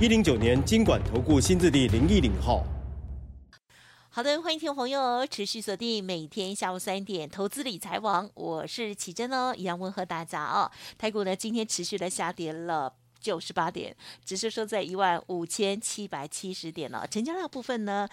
一零九年金管投顾新字地零一零号。好的，欢迎听众朋友持续锁定每天下午三点投资理财网，我是启珍哦，一样问候大家哦。台股呢今天持续的下跌了九十八点，只是收在一万五千七百七十点了，成交量部分呢？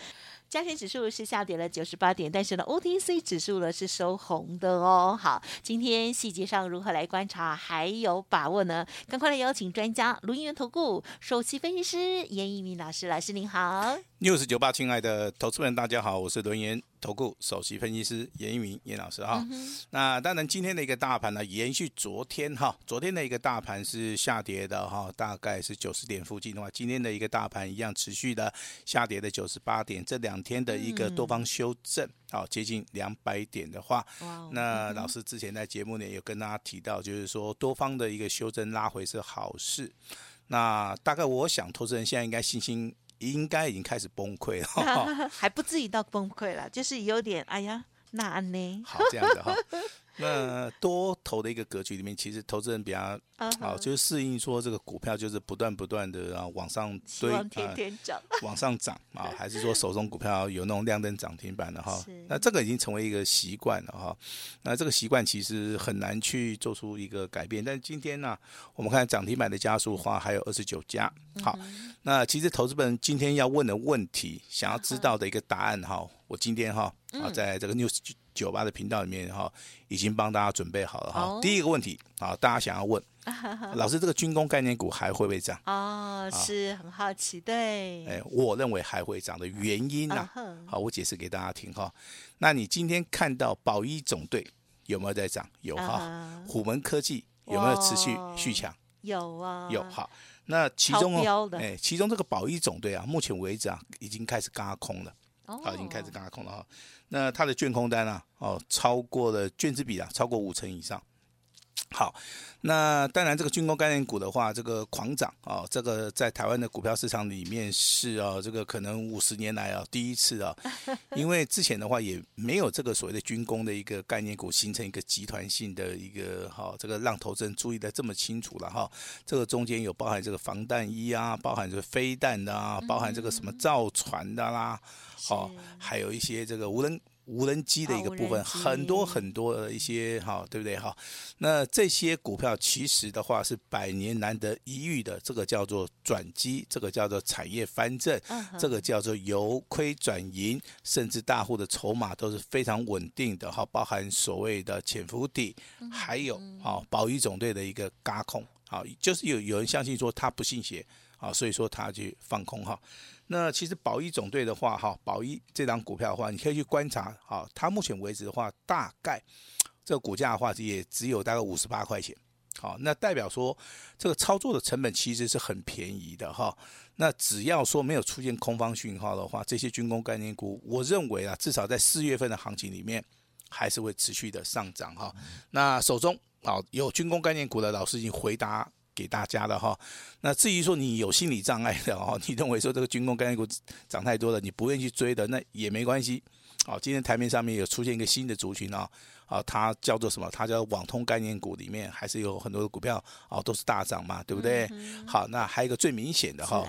加权指数是下跌了九十八点，但是呢，OTC 指数呢是收红的哦。好，今天细节上如何来观察，还有把握呢？赶快来邀请专家，伦元投顾首席分析师严一鸣老师，老师您好。News 九八，亲爱的投资们，大家好，我是伦元投顾首席分析师严一鸣严老师哈。嗯、那当然，今天的一个大盘呢，延续昨天哈，昨天的一个大盘是下跌的哈，大概是九十点附近的话，今天的一个大盘一样持续的下跌的九十八点，这两。两天的一个多方修正，好、嗯、接近两百点的话，哇那老师之前在节目里有跟大家提到，就是说多方的一个修正拉回是好事。那大概我想，投资人现在应该信心应该已经开始崩溃了，还不至于到崩溃了，就是有点哎呀，那安呢？好这样子哈。那多头的一个格局里面，其实投资人比较啊，uh. 就是适应说这个股票就是不断不断的啊往上堆，天天涨，往上涨啊，还是说手中股票有那种亮灯涨停板的哈？那这个已经成为一个习惯了哈。那这个习惯其实很难去做出一个改变。但是今天呢，我们看涨停板的加速的话还有二十九家。好，那其实投资人今天要问的问题，想要知道的一个答案哈，我今天哈啊在这个 news。九八的频道里面哈，已经帮大家准备好了哈。Oh. 第一个问题啊，大家想要问 老师，这个军工概念股还会不会涨？哦，是很好奇，对。哎，我认为还会涨的原因呢？好，我解释给大家听哈。那你今天看到宝一总队有没有在涨？有哈。虎门科技有没有持续续强？有啊，有。好，那其中哦，哎，其中这个宝一总队啊，目前为止啊，已经开始嘎空了。好，已经开始轧空了哈。那它的券空单啊，哦，超过了券资比啊，超过五成以上。好，那当然这个军工概念股的话，这个狂涨啊，这个在台湾的股票市场里面是啊，这个可能五十年来啊第一次啊，因为之前的话也没有这个所谓的军工的一个概念股形成一个集团性的一个哈，这个让投资人注意的这么清楚了哈。这个中间有包含这个防弹衣啊，包含这个飞弹的啊，包含这个什么造船的啦。好，还有一些这个无人无人机的一个部分，很多很多的一些哈，对不对哈？那这些股票其实的话是百年难得一遇的，这个叫做转机，这个叫做产业翻正，这个叫做由亏转盈，甚至大户的筹码都是非常稳定的哈，包含所谓的潜伏底，还有啊保育总队的一个嘎空，好，就是有有人相信说他不信邪啊，所以说他去放空哈。那其实保一总队的话，哈，保一这张股票的话，你可以去观察，哈，它目前为止的话，大概这个股价的话，也只有大概五十八块钱，好，那代表说这个操作的成本其实是很便宜的，哈。那只要说没有出现空方讯号的话，这些军工概念股，我认为啊，至少在四月份的行情里面，还是会持续的上涨，哈。那手中啊有军工概念股的老师已经回答。给大家的哈，那至于说你有心理障碍的哦，你认为说这个军工概念股涨太多了，你不愿意去追的，那也没关系。好，今天台面上面有出现一个新的族群啊，啊，它叫做什么？它叫网通概念股，里面还是有很多的股票啊，都是大涨嘛，对不对？好，那还有一个最明显的哈，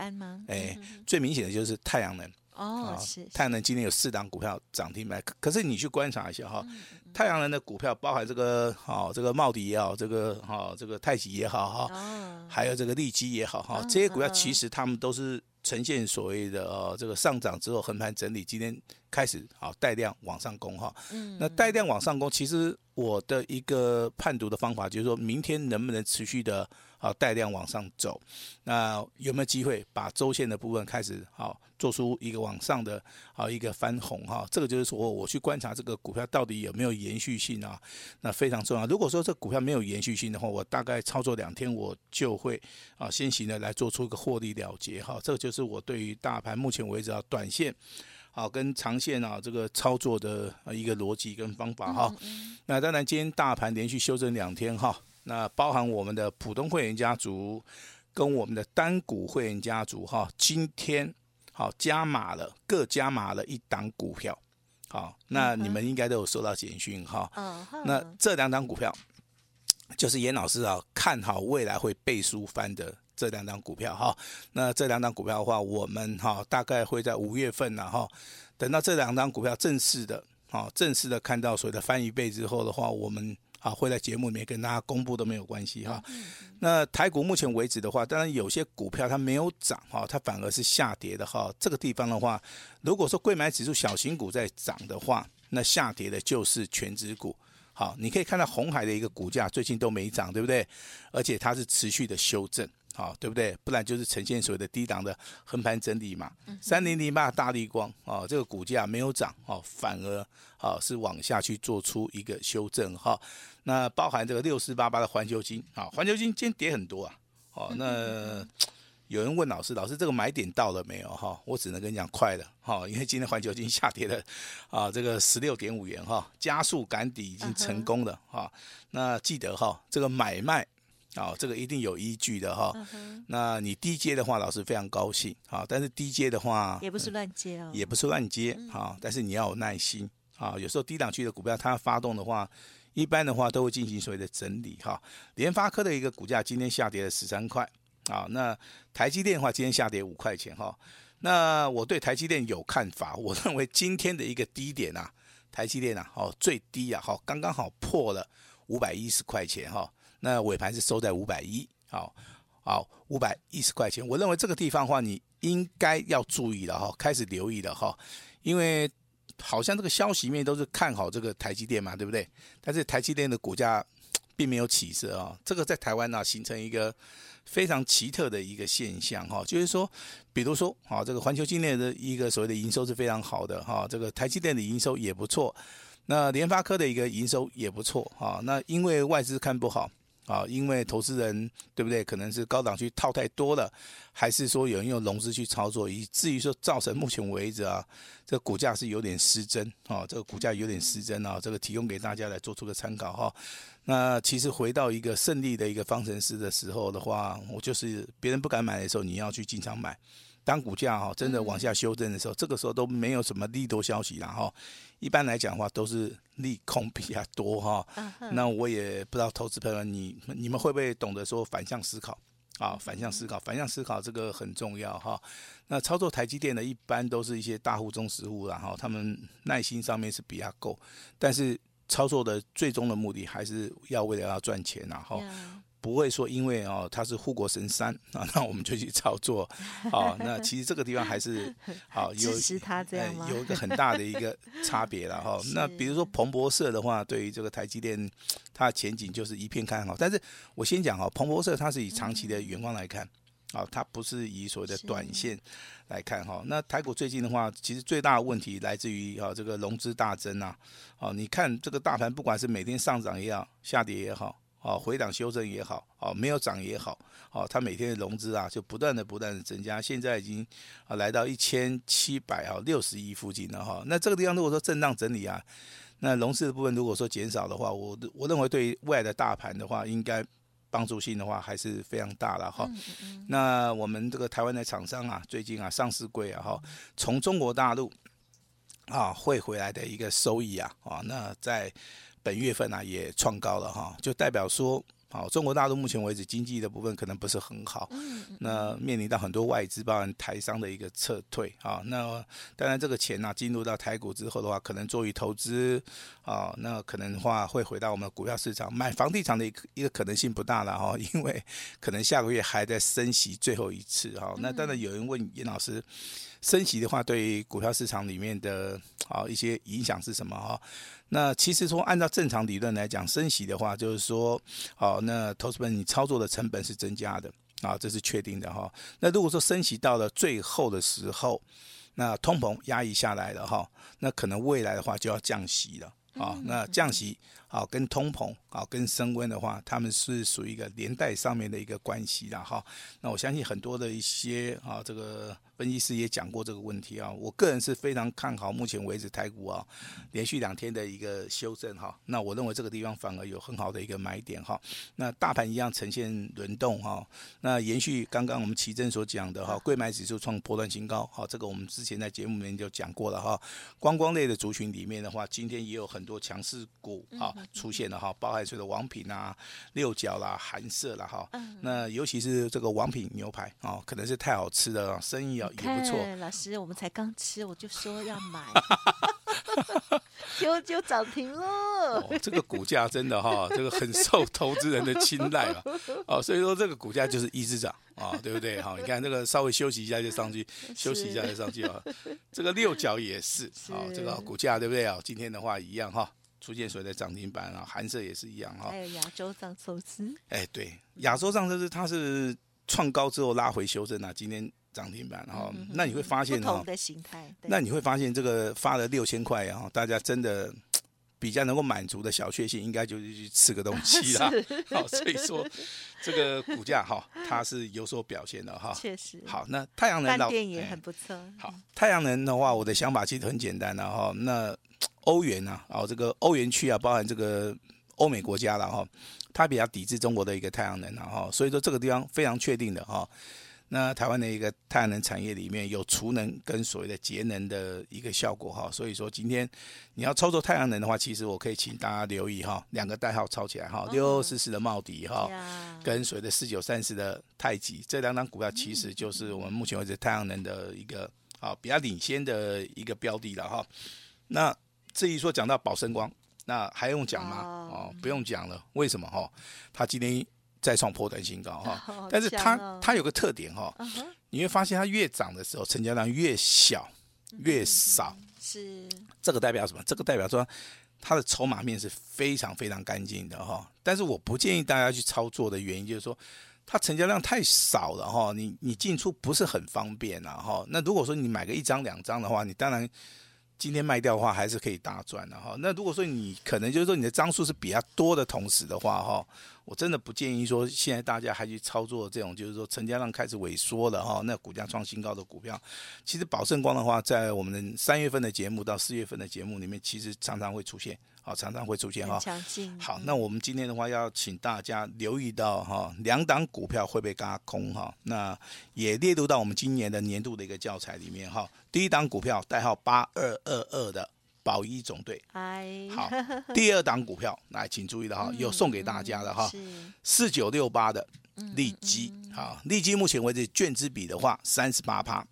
哎，最明显的就是太阳能。哦，是太阳能今天有四档股票涨停板，可是你去观察一下哈，太阳能的股票包含这个好，这个茂迪也好，这个好，这个太极也好哈，还有这个利基也好哈，这些股票其实他们都是呈现所谓的呃这个上涨之后横盘整理，今天开始好带量往上攻哈。那带量往上攻，其实我的一个判读的方法，就是说明天能不能持续的啊带量往上走，那有没有机会把周线的部分开始好做出一个往上的啊一个翻红哈？这个就是说我去观察这个股票到底有没有延续性啊，那非常重要。如果说这股票没有延续性的话，我大概操作两天我就会啊先行的来做出一个获利了结哈。这个就是我对于大盘目前为止啊短线。好，跟长线啊，这个操作的一个逻辑跟方法哈。那当然，今天大盘连续修正两天哈，那包含我们的普通会员家族跟我们的单股会员家族哈，今天好加码了，各加码了一档股票。好，那你们应该都有收到简讯哈。那这两档股票就是严老师啊看好未来会倍数翻的。这两档股票哈，那这两档股票的话，我们哈大概会在五月份呢哈，等到这两档股票正式的啊正式的看到所谓的翻一倍之后的话，我们啊会在节目里面跟大家公布都没有关系哈。那台股目前为止的话，当然有些股票它没有涨哈，它反而是下跌的哈。这个地方的话，如果说贵买指数小型股在涨的话，那下跌的就是全值股。好，你可以看到红海的一个股价最近都没涨，对不对？而且它是持续的修正。好，对不对？不然就是呈现所谓的低档的横盘整理嘛。三零零八大立光哦，这个股价没有涨哦，反而哦是往下去做出一个修正哈。那包含这个六四八八的环球金啊，环球金今天跌很多啊。哦，那 有人问老师，老师这个买点到了没有哈？我只能跟你讲快了哈，因为今天环球金下跌了啊，这个十六点五元哈，加速赶底已经成功了哈。那记得哈，这个买卖。好、哦，这个一定有依据的哈。嗯、那你低接的话，老师非常高兴。好，但是低接的话，也不是乱接哦，也不是乱接。好，但是你要有耐心。啊，有时候低档区的股票它发动的话，一般的话都会进行所谓的整理。哈，联发科的一个股价今天下跌了十三块。啊，那台积电的话今天下跌五块钱。哈，那我对台积电有看法，我认为今天的一个低点啊，台积电啊，哦最低啊，好刚刚好破了五百一十块钱。哈。那尾盘是收在五百一，好，好五百一十块钱。我认为这个地方的话，你应该要注意了哈，开始留意了哈，因为好像这个消息面都是看好这个台积电嘛，对不对？但是台积电的股价并没有起色啊，这个在台湾呢形成一个非常奇特的一个现象哈，就是说，比如说啊，这个环球晶片的一个所谓的营收是非常好的哈，这个台积电的营收也不错，那联发科的一个营收也不错啊，那因为外资看不好。啊，因为投资人对不对？可能是高档区套太多了，还是说有人用融资去操作，以至于说造成目前为止啊，这个股价是有点失真啊，这个股价有点失真啊，这个提供给大家来做出个参考哈。那其实回到一个胜利的一个方程式的时候的话，我就是别人不敢买的时候，你要去进场买。当股价哈真的往下修正的时候，这个时候都没有什么利多消息了哈。一般来讲的话，都是利空比较多哈。那我也不知道投资朋友你你们会不会懂得说反向思考啊？反向思考，反向思考这个很重要哈。那操作台积电的，一般都是一些大户、中实户然后他们耐心上面是比较够，但是操作的最终的目的还是要为了要赚钱然后。不会说因为哦它是护国神山啊，那我们就去操作啊。那其实这个地方还是 好有支持他这样吗？有一个很大的一个差别了哈。那比如说彭博社的话，对于这个台积电，它的前景就是一片看好。但是我先讲哈，彭博社它是以长期的眼光来看啊，它不是以所谓的短线来看哈。那台股最近的话，其实最大的问题来自于啊这个融资大增啊。哦，你看这个大盘，不管是每天上涨也好，下跌也好。哦，回档修正也好，哦，没有涨也好，哦，它每天的融资啊，就不断的不断的增加，现在已经啊来到一千七百啊六十亿附近了哈。那这个地方如果说震荡整理啊，那融资的部分如果说减少的话，我我认为对于未来的大盘的话，应该帮助性的话还是非常大了哈。那我们这个台湾的厂商啊，最近啊上市柜啊哈，从中国大陆啊汇回来的一个收益啊啊，那在。本月份啊也创高了哈，就代表说，好，中国大陆目前为止经济的部分可能不是很好，那面临到很多外资包含台商的一个撤退啊，那当然这个钱呢进入到台股之后的话，可能作为投资啊，那可能的话会回到我们的股票市场买房地产的一个一个可能性不大了哈，因为可能下个月还在升息最后一次哈，那当然有人问严老师。升息的话，对于股票市场里面的啊一些影响是什么哈？那其实说按照正常理论来讲，升息的话就是说，好，那投资本你操作的成本是增加的啊，这是确定的哈。那如果说升息到了最后的时候，那通膨压抑下来了哈，那可能未来的话就要降息了啊。那降息啊跟通膨啊跟升温的话，他们是属于一个连带上面的一个关系的哈。那我相信很多的一些啊这个。分析师也讲过这个问题啊，我个人是非常看好目前为止台股啊，连续两天的一个修正哈。那我认为这个地方反而有很好的一个买点哈。那大盘一样呈现轮动哈。那延续刚刚我们奇珍所讲的哈，贵买指数创波段新高哈。这个我们之前在节目里面就讲过了哈。观光类的族群里面的话，今天也有很多强势股啊出现了哈，包含所谓的王品啊、六角啦、寒舍啦哈。那尤其是这个王品牛排啊，可能是太好吃的生意啊。也不错，老师，我们才刚吃，我就说要买，就就涨停了。哦，这个股价真的哈，这个很受投资人的青睐啊。哦，所以说这个股价就是一直涨啊，对不对？好，你看这个稍微休息一下就上去，休息一下就上去啊。这个六角也是啊，这个股价对不对啊？今天的话一样哈，出现所谓的涨停板啊，寒舍也是一样哈。还有亚洲藏寿司，哎，对，亚洲藏寿司它是创高之后拉回修正啊，今天。涨停板哈，那你会发现哈，那你会发现这个发了六千块啊，大家真的比较能够满足的小确幸，应该就是去吃个东西啦。好，所以说这个股价哈，它是有所表现的哈。确实。好，那太阳能老店也很不错。好，太阳能的话，我的想法其实很简单的哈。那欧元啊，哦，这个欧元区啊，包含这个欧美国家了哈，它比较抵制中国的一个太阳能啊哈，所以说这个地方非常确定的哈。那台湾的一个太阳能产业里面有储能跟所谓的节能的一个效果哈，所以说今天你要操作太阳能的话，其实我可以请大家留意哈，两个代号抄起来哈，六二四四的茂迪哈，跟所谓的四九三四的太极这两档股票，其实就是我们目前为止太阳能的一个啊比较领先的一个标的了哈。那至于说讲到宝生光，那还用讲吗？哦，不用讲了，为什么哈？它今天。再创破断新高哈，但是它它有个特点哈，你会发现它越涨的时候，成交量越小越少，是这个代表什么？这个代表说它的筹码面是非常非常干净的哈。但是我不建议大家去操作的原因就是说，它成交量太少了哈，你你进出不是很方便啊哈。那如果说你买个一张两张的话，你当然今天卖掉的话还是可以大赚的哈。那如果说你可能就是说你的张数是比较多的同时的话哈。我真的不建议说，现在大家还去操作这种，就是说成交量开始萎缩了哈，那股价创新高的股票。其实宝盛光的话，在我们三月份的节目到四月份的节目里面，其实常常会出现，好，常常会出现哈。好，那我们今天的话要请大家留意到哈，两档股票会被嘎空哈，那也列入到我们今年的年度的一个教材里面哈。第一档股票代号八二二二的。宝一总队，好，第二档股票来，请注意了哈，有送给大家的哈，四九六八的利基，好，利基目前为止券资比的话三十八趴，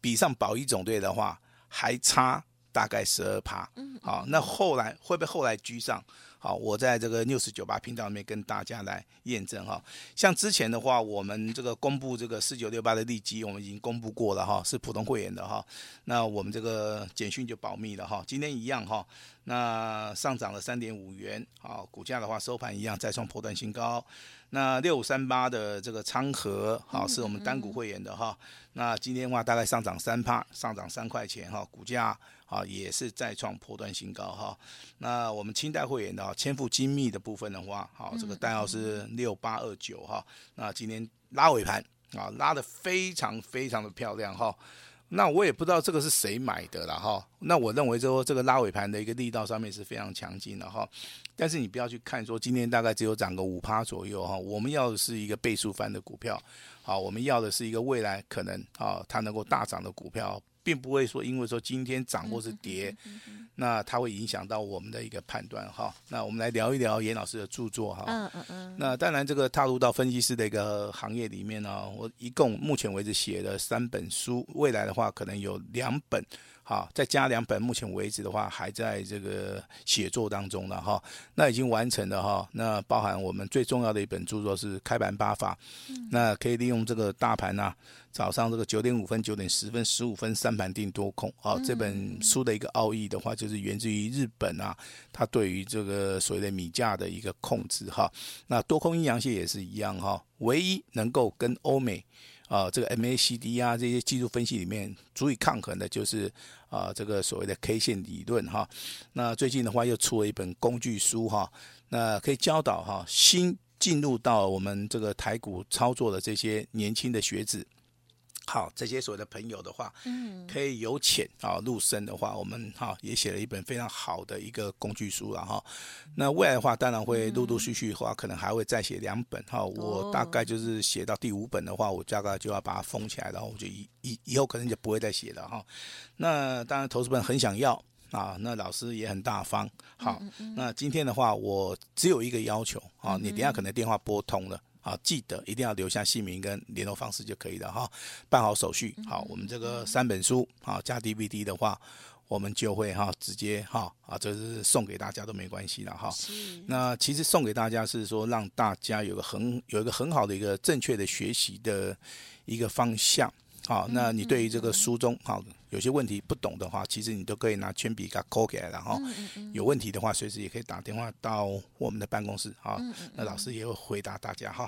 比上宝一总队的话还差大概十二趴，嗯好，那后来会不会后来居上？好，我在这个 News 九八频道里面跟大家来验证哈。像之前的话，我们这个公布这个四九六八的利基，我们已经公布过了哈，是普通会员的哈。那我们这个简讯就保密了哈。今天一样哈，那上涨了三点五元，好，股价的话收盘一样再创破段新高。那六五三八的这个昌河，好，是我们单股会员的哈。那今天的话大概上涨三趴，上涨三块钱哈，股价。啊，也是再创破断新高哈。那我们清代会员的千富精密的部分的话，好，这个代号是六八二九哈。那今天拉尾盘啊，拉得非常非常的漂亮哈。那我也不知道这个是谁买的了哈。那我认为说这个拉尾盘的一个力道上面是非常强劲的哈。但是你不要去看说今天大概只有涨个五趴左右哈。我们要的是一个倍数翻的股票，好，我们要的是一个未来可能啊它能够大涨的股票。并不会说，因为说今天涨或是跌，那它会影响到我们的一个判断哈。那我们来聊一聊严老师的著作哈。嗯嗯嗯。那当然，这个踏入到分析师的一个行业里面呢，我一共目前为止写了三本书，未来的话可能有两本好，再加两本，目前为止的话还在这个写作当中了哈。那已经完成了哈。那包含我们最重要的一本著作是《开盘八法》，那可以利用这个大盘呐，早上这个九点五分、九点十分、十五分三盘定多空。好，这本书的一个奥义的话，就是源自于日本啊，它对于这个所谓的米价的一个控制哈。那多空阴阳线也是一样哈，唯一能够跟欧美。啊，这个 MACD 啊，这些技术分析里面足以抗衡的，就是啊，这个所谓的 K 线理论哈。那最近的话又出了一本工具书哈，那可以教导哈新进入到我们这个台股操作的这些年轻的学子。好，这些所有的朋友的话，嗯，可以由浅啊入深的话，我们哈也写了一本非常好的一个工具书了哈。那未来的话，当然会陆陆续续的话，可能还会再写两本哈。我大概就是写到第五本的话，我大概就要把它封起来，然后我就以以以后可能就不会再写了哈。那当然，投资本很想要啊，那老师也很大方。好，那今天的话，我只有一个要求啊，你等下可能电话拨通了。啊，记得一定要留下姓名跟联络方式就可以了哈。办好手续，好，我们这个三本书啊加 DVD 的话，我们就会哈直接哈啊，这是送给大家都没关系了哈。那其实送给大家是说让大家有个很有一个很好的一个正确的学习的一个方向。好，那你对于这个书中好。有些问题不懂的话，其实你都可以拿铅笔给它抠起来，然后有问题的话，随时也可以打电话到我们的办公室啊。那老师也会回答大家哈。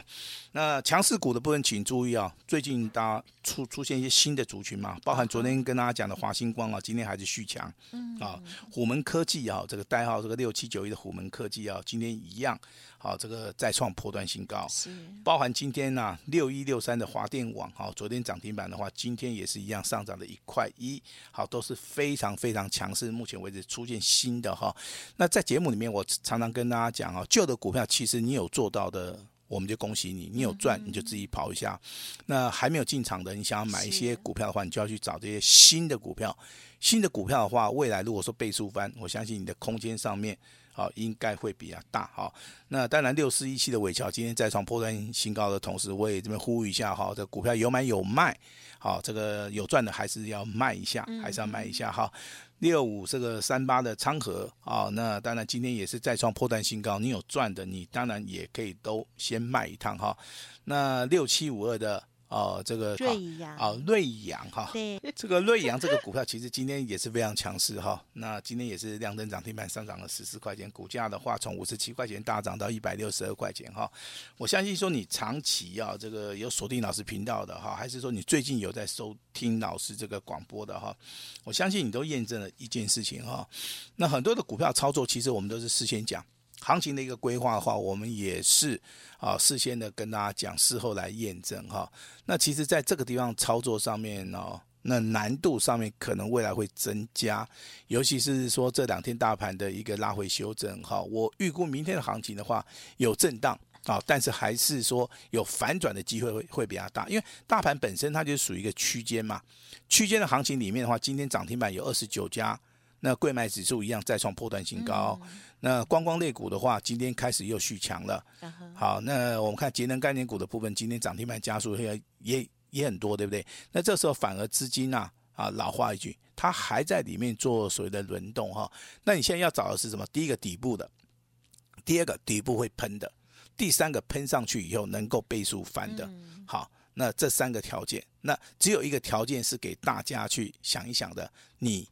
那强势股的部分，请注意啊，最近大家出出现一些新的族群嘛，包含昨天跟大家讲的华星光啊，今天还是续强啊。虎门科技啊，这个代号这个六七九一的虎门科技啊，今天一样。好，这个再创破断新高，是包含今天呢六一六三的华电网，好，昨天涨停板的话，今天也是一样上涨了一块一，好，都是非常非常强势，目前为止出现新的哈。那在节目里面，我常常跟大家讲啊，旧的股票其实你有做到的，我们就恭喜你，你有赚你就自己跑一下。那还没有进场的，你想要买一些股票的话，你就要去找这些新的股票。新的股票的话，未来如果说倍数翻，我相信你的空间上面。好，应该会比较大。哈，那当然六四一七的伟乔今天再创波段新高的同时，我也这边呼吁一下哈，这股票有买有卖，好，这个有赚的还是要卖一下，还是要卖一下哈。六五这个三八的昌河啊，那当然今天也是再创波段新高，你有赚的，你当然也可以都先卖一趟哈。那六七五二的。哦，这个瑞阳哦，瑞阳哈，对，这个瑞阳这个股票其实今天也是非常强势哈。那今天也是亮灯涨停板，上涨了十四块钱，股价的话从五十七块钱大涨到一百六十二块钱哈。我相信说你长期啊，这个有锁定老师频道的哈，还是说你最近有在收听老师这个广播的哈，我相信你都验证了一件事情哈。那很多的股票操作，其实我们都是事先讲。行情的一个规划的话，我们也是啊，事先的跟大家讲，事后来验证哈。那其实，在这个地方操作上面呢，那难度上面可能未来会增加，尤其是说这两天大盘的一个拉回修正哈。我预估明天的行情的话有震荡啊，但是还是说有反转的机会会会比较大，因为大盘本身它就属于一个区间嘛。区间的行情里面的话，今天涨停板有二十九家。那贵买指数一样再创破断新高，嗯、那观光类股的话，今天开始又续强了。嗯、好，那我们看节能概念股的部分，今天涨停板加速也也也很多，对不对？那这时候反而资金啊啊，老话一句，它还在里面做所谓的轮动哈。那你现在要找的是什么？第一个底部的，第二个底部会喷的，第三个喷上去以后能够倍数翻的。嗯、好，那这三个条件，那只有一个条件是给大家去想一想的，你。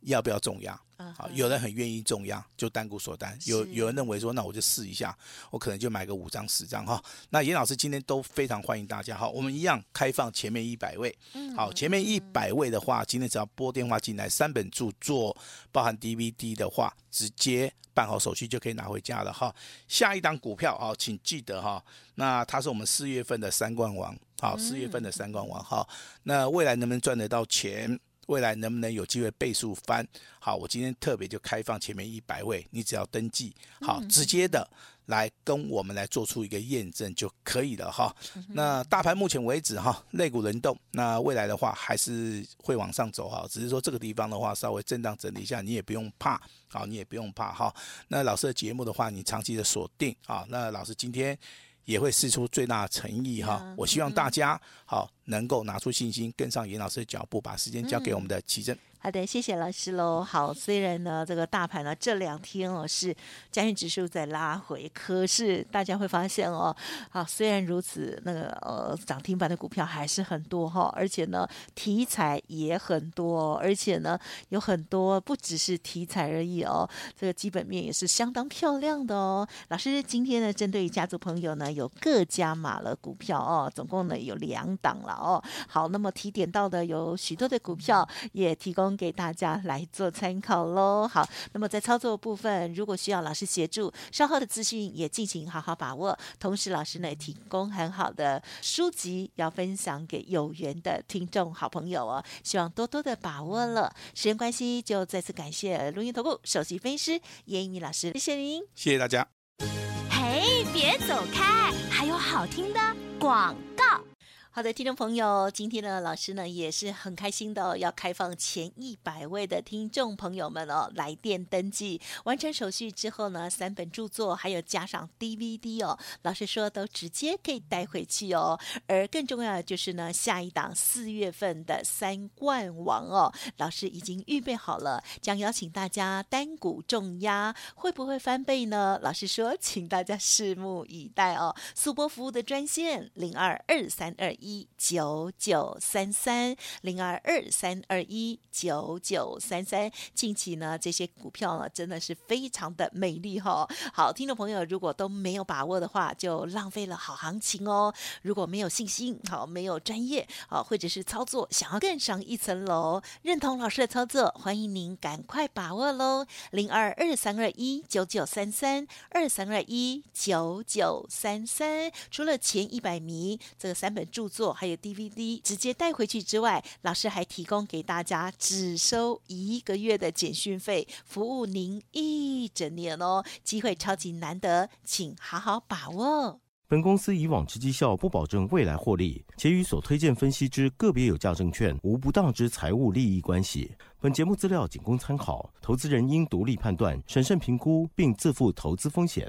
要不要重压？啊，有人很愿意重压，就单股锁单。有有人认为说，那我就试一下，我可能就买个五张十张哈。那严老师今天都非常欢迎大家哈，我们一样开放前面一百位。好，前面一百位的话，今天只要拨电话进来，三本著作包含 DVD 的话，直接办好手续就可以拿回家了哈。下一档股票啊，请记得哈，那它是我们四月份的三冠王，好，四月份的三冠王哈。那未来能不能赚得到钱？未来能不能有机会倍数翻？好，我今天特别就开放前面一百位，你只要登记，好，直接的来跟我们来做出一个验证就可以了哈。那大盘目前为止哈，肋骨轮动，那未来的话还是会往上走哈，只是说这个地方的话稍微震荡整理一下，你也不用怕，好，你也不用怕哈。那老师的节目的话，你长期的锁定啊，那老师今天。也会试出最大的诚意哈，我希望大家好能够拿出信心，跟上严老师的脚步，把时间交给我们的奇珍。好的，谢谢老师喽。好，虽然呢，这个大盘呢这两天哦是加权指数在拉回，可是大家会发现哦，好，虽然如此，那个呃涨停板的股票还是很多哈，而且呢题材也很多，而且呢有很多不只是题材而已哦，这个基本面也是相当漂亮的哦。老师今天呢，针对于家族朋友呢，有各加码了股票哦，总共呢有两档了哦。好，那么提点到的有许多的股票，也提供。给大家来做参考喽。好，那么在操作部分，如果需要老师协助，稍后的资讯也进行好好把握。同时，老师呢也提供很好的书籍要分享给有缘的听众好朋友哦，希望多多的把握了。时间关系，就再次感谢录音投顾首席分析师叶一鸣老师，谢谢您，谢谢大家。嘿，别走开，还有好听的广告。好的，听众朋友，今天呢，老师呢也是很开心的，哦，要开放前一百位的听众朋友们哦，来电登记，完成手续之后呢，三本著作还有加上 DVD 哦，老师说都直接可以带回去哦。而更重要的就是呢，下一档四月份的三冠王哦，老师已经预备好了，将邀请大家单股重压，会不会翻倍呢？老师说，请大家拭目以待哦。速播服务的专线零二二三二一。一九九三三零二二三二一九九三三，近期呢这些股票呢真的是非常的美丽哈、哦。好，听众朋友如果都没有把握的话，就浪费了好行情哦。如果没有信心，好，没有专业，好，或者是操作想要更上一层楼，认同老师的操作，欢迎您赶快把握喽。零二二三二一九九三三二三二一九九三三，除了前一百名这个三本著作。做还有 DVD 直接带回去之外，老师还提供给大家只收一个月的简讯费，服务您一整年哦，机会超级难得，请好好把握。本公司以往之绩效不保证未来获利，且与所推荐分析之个别有价证券无不当之财务利益关系。本节目资料仅供参考，投资人应独立判断、审慎评估，并自负投资风险。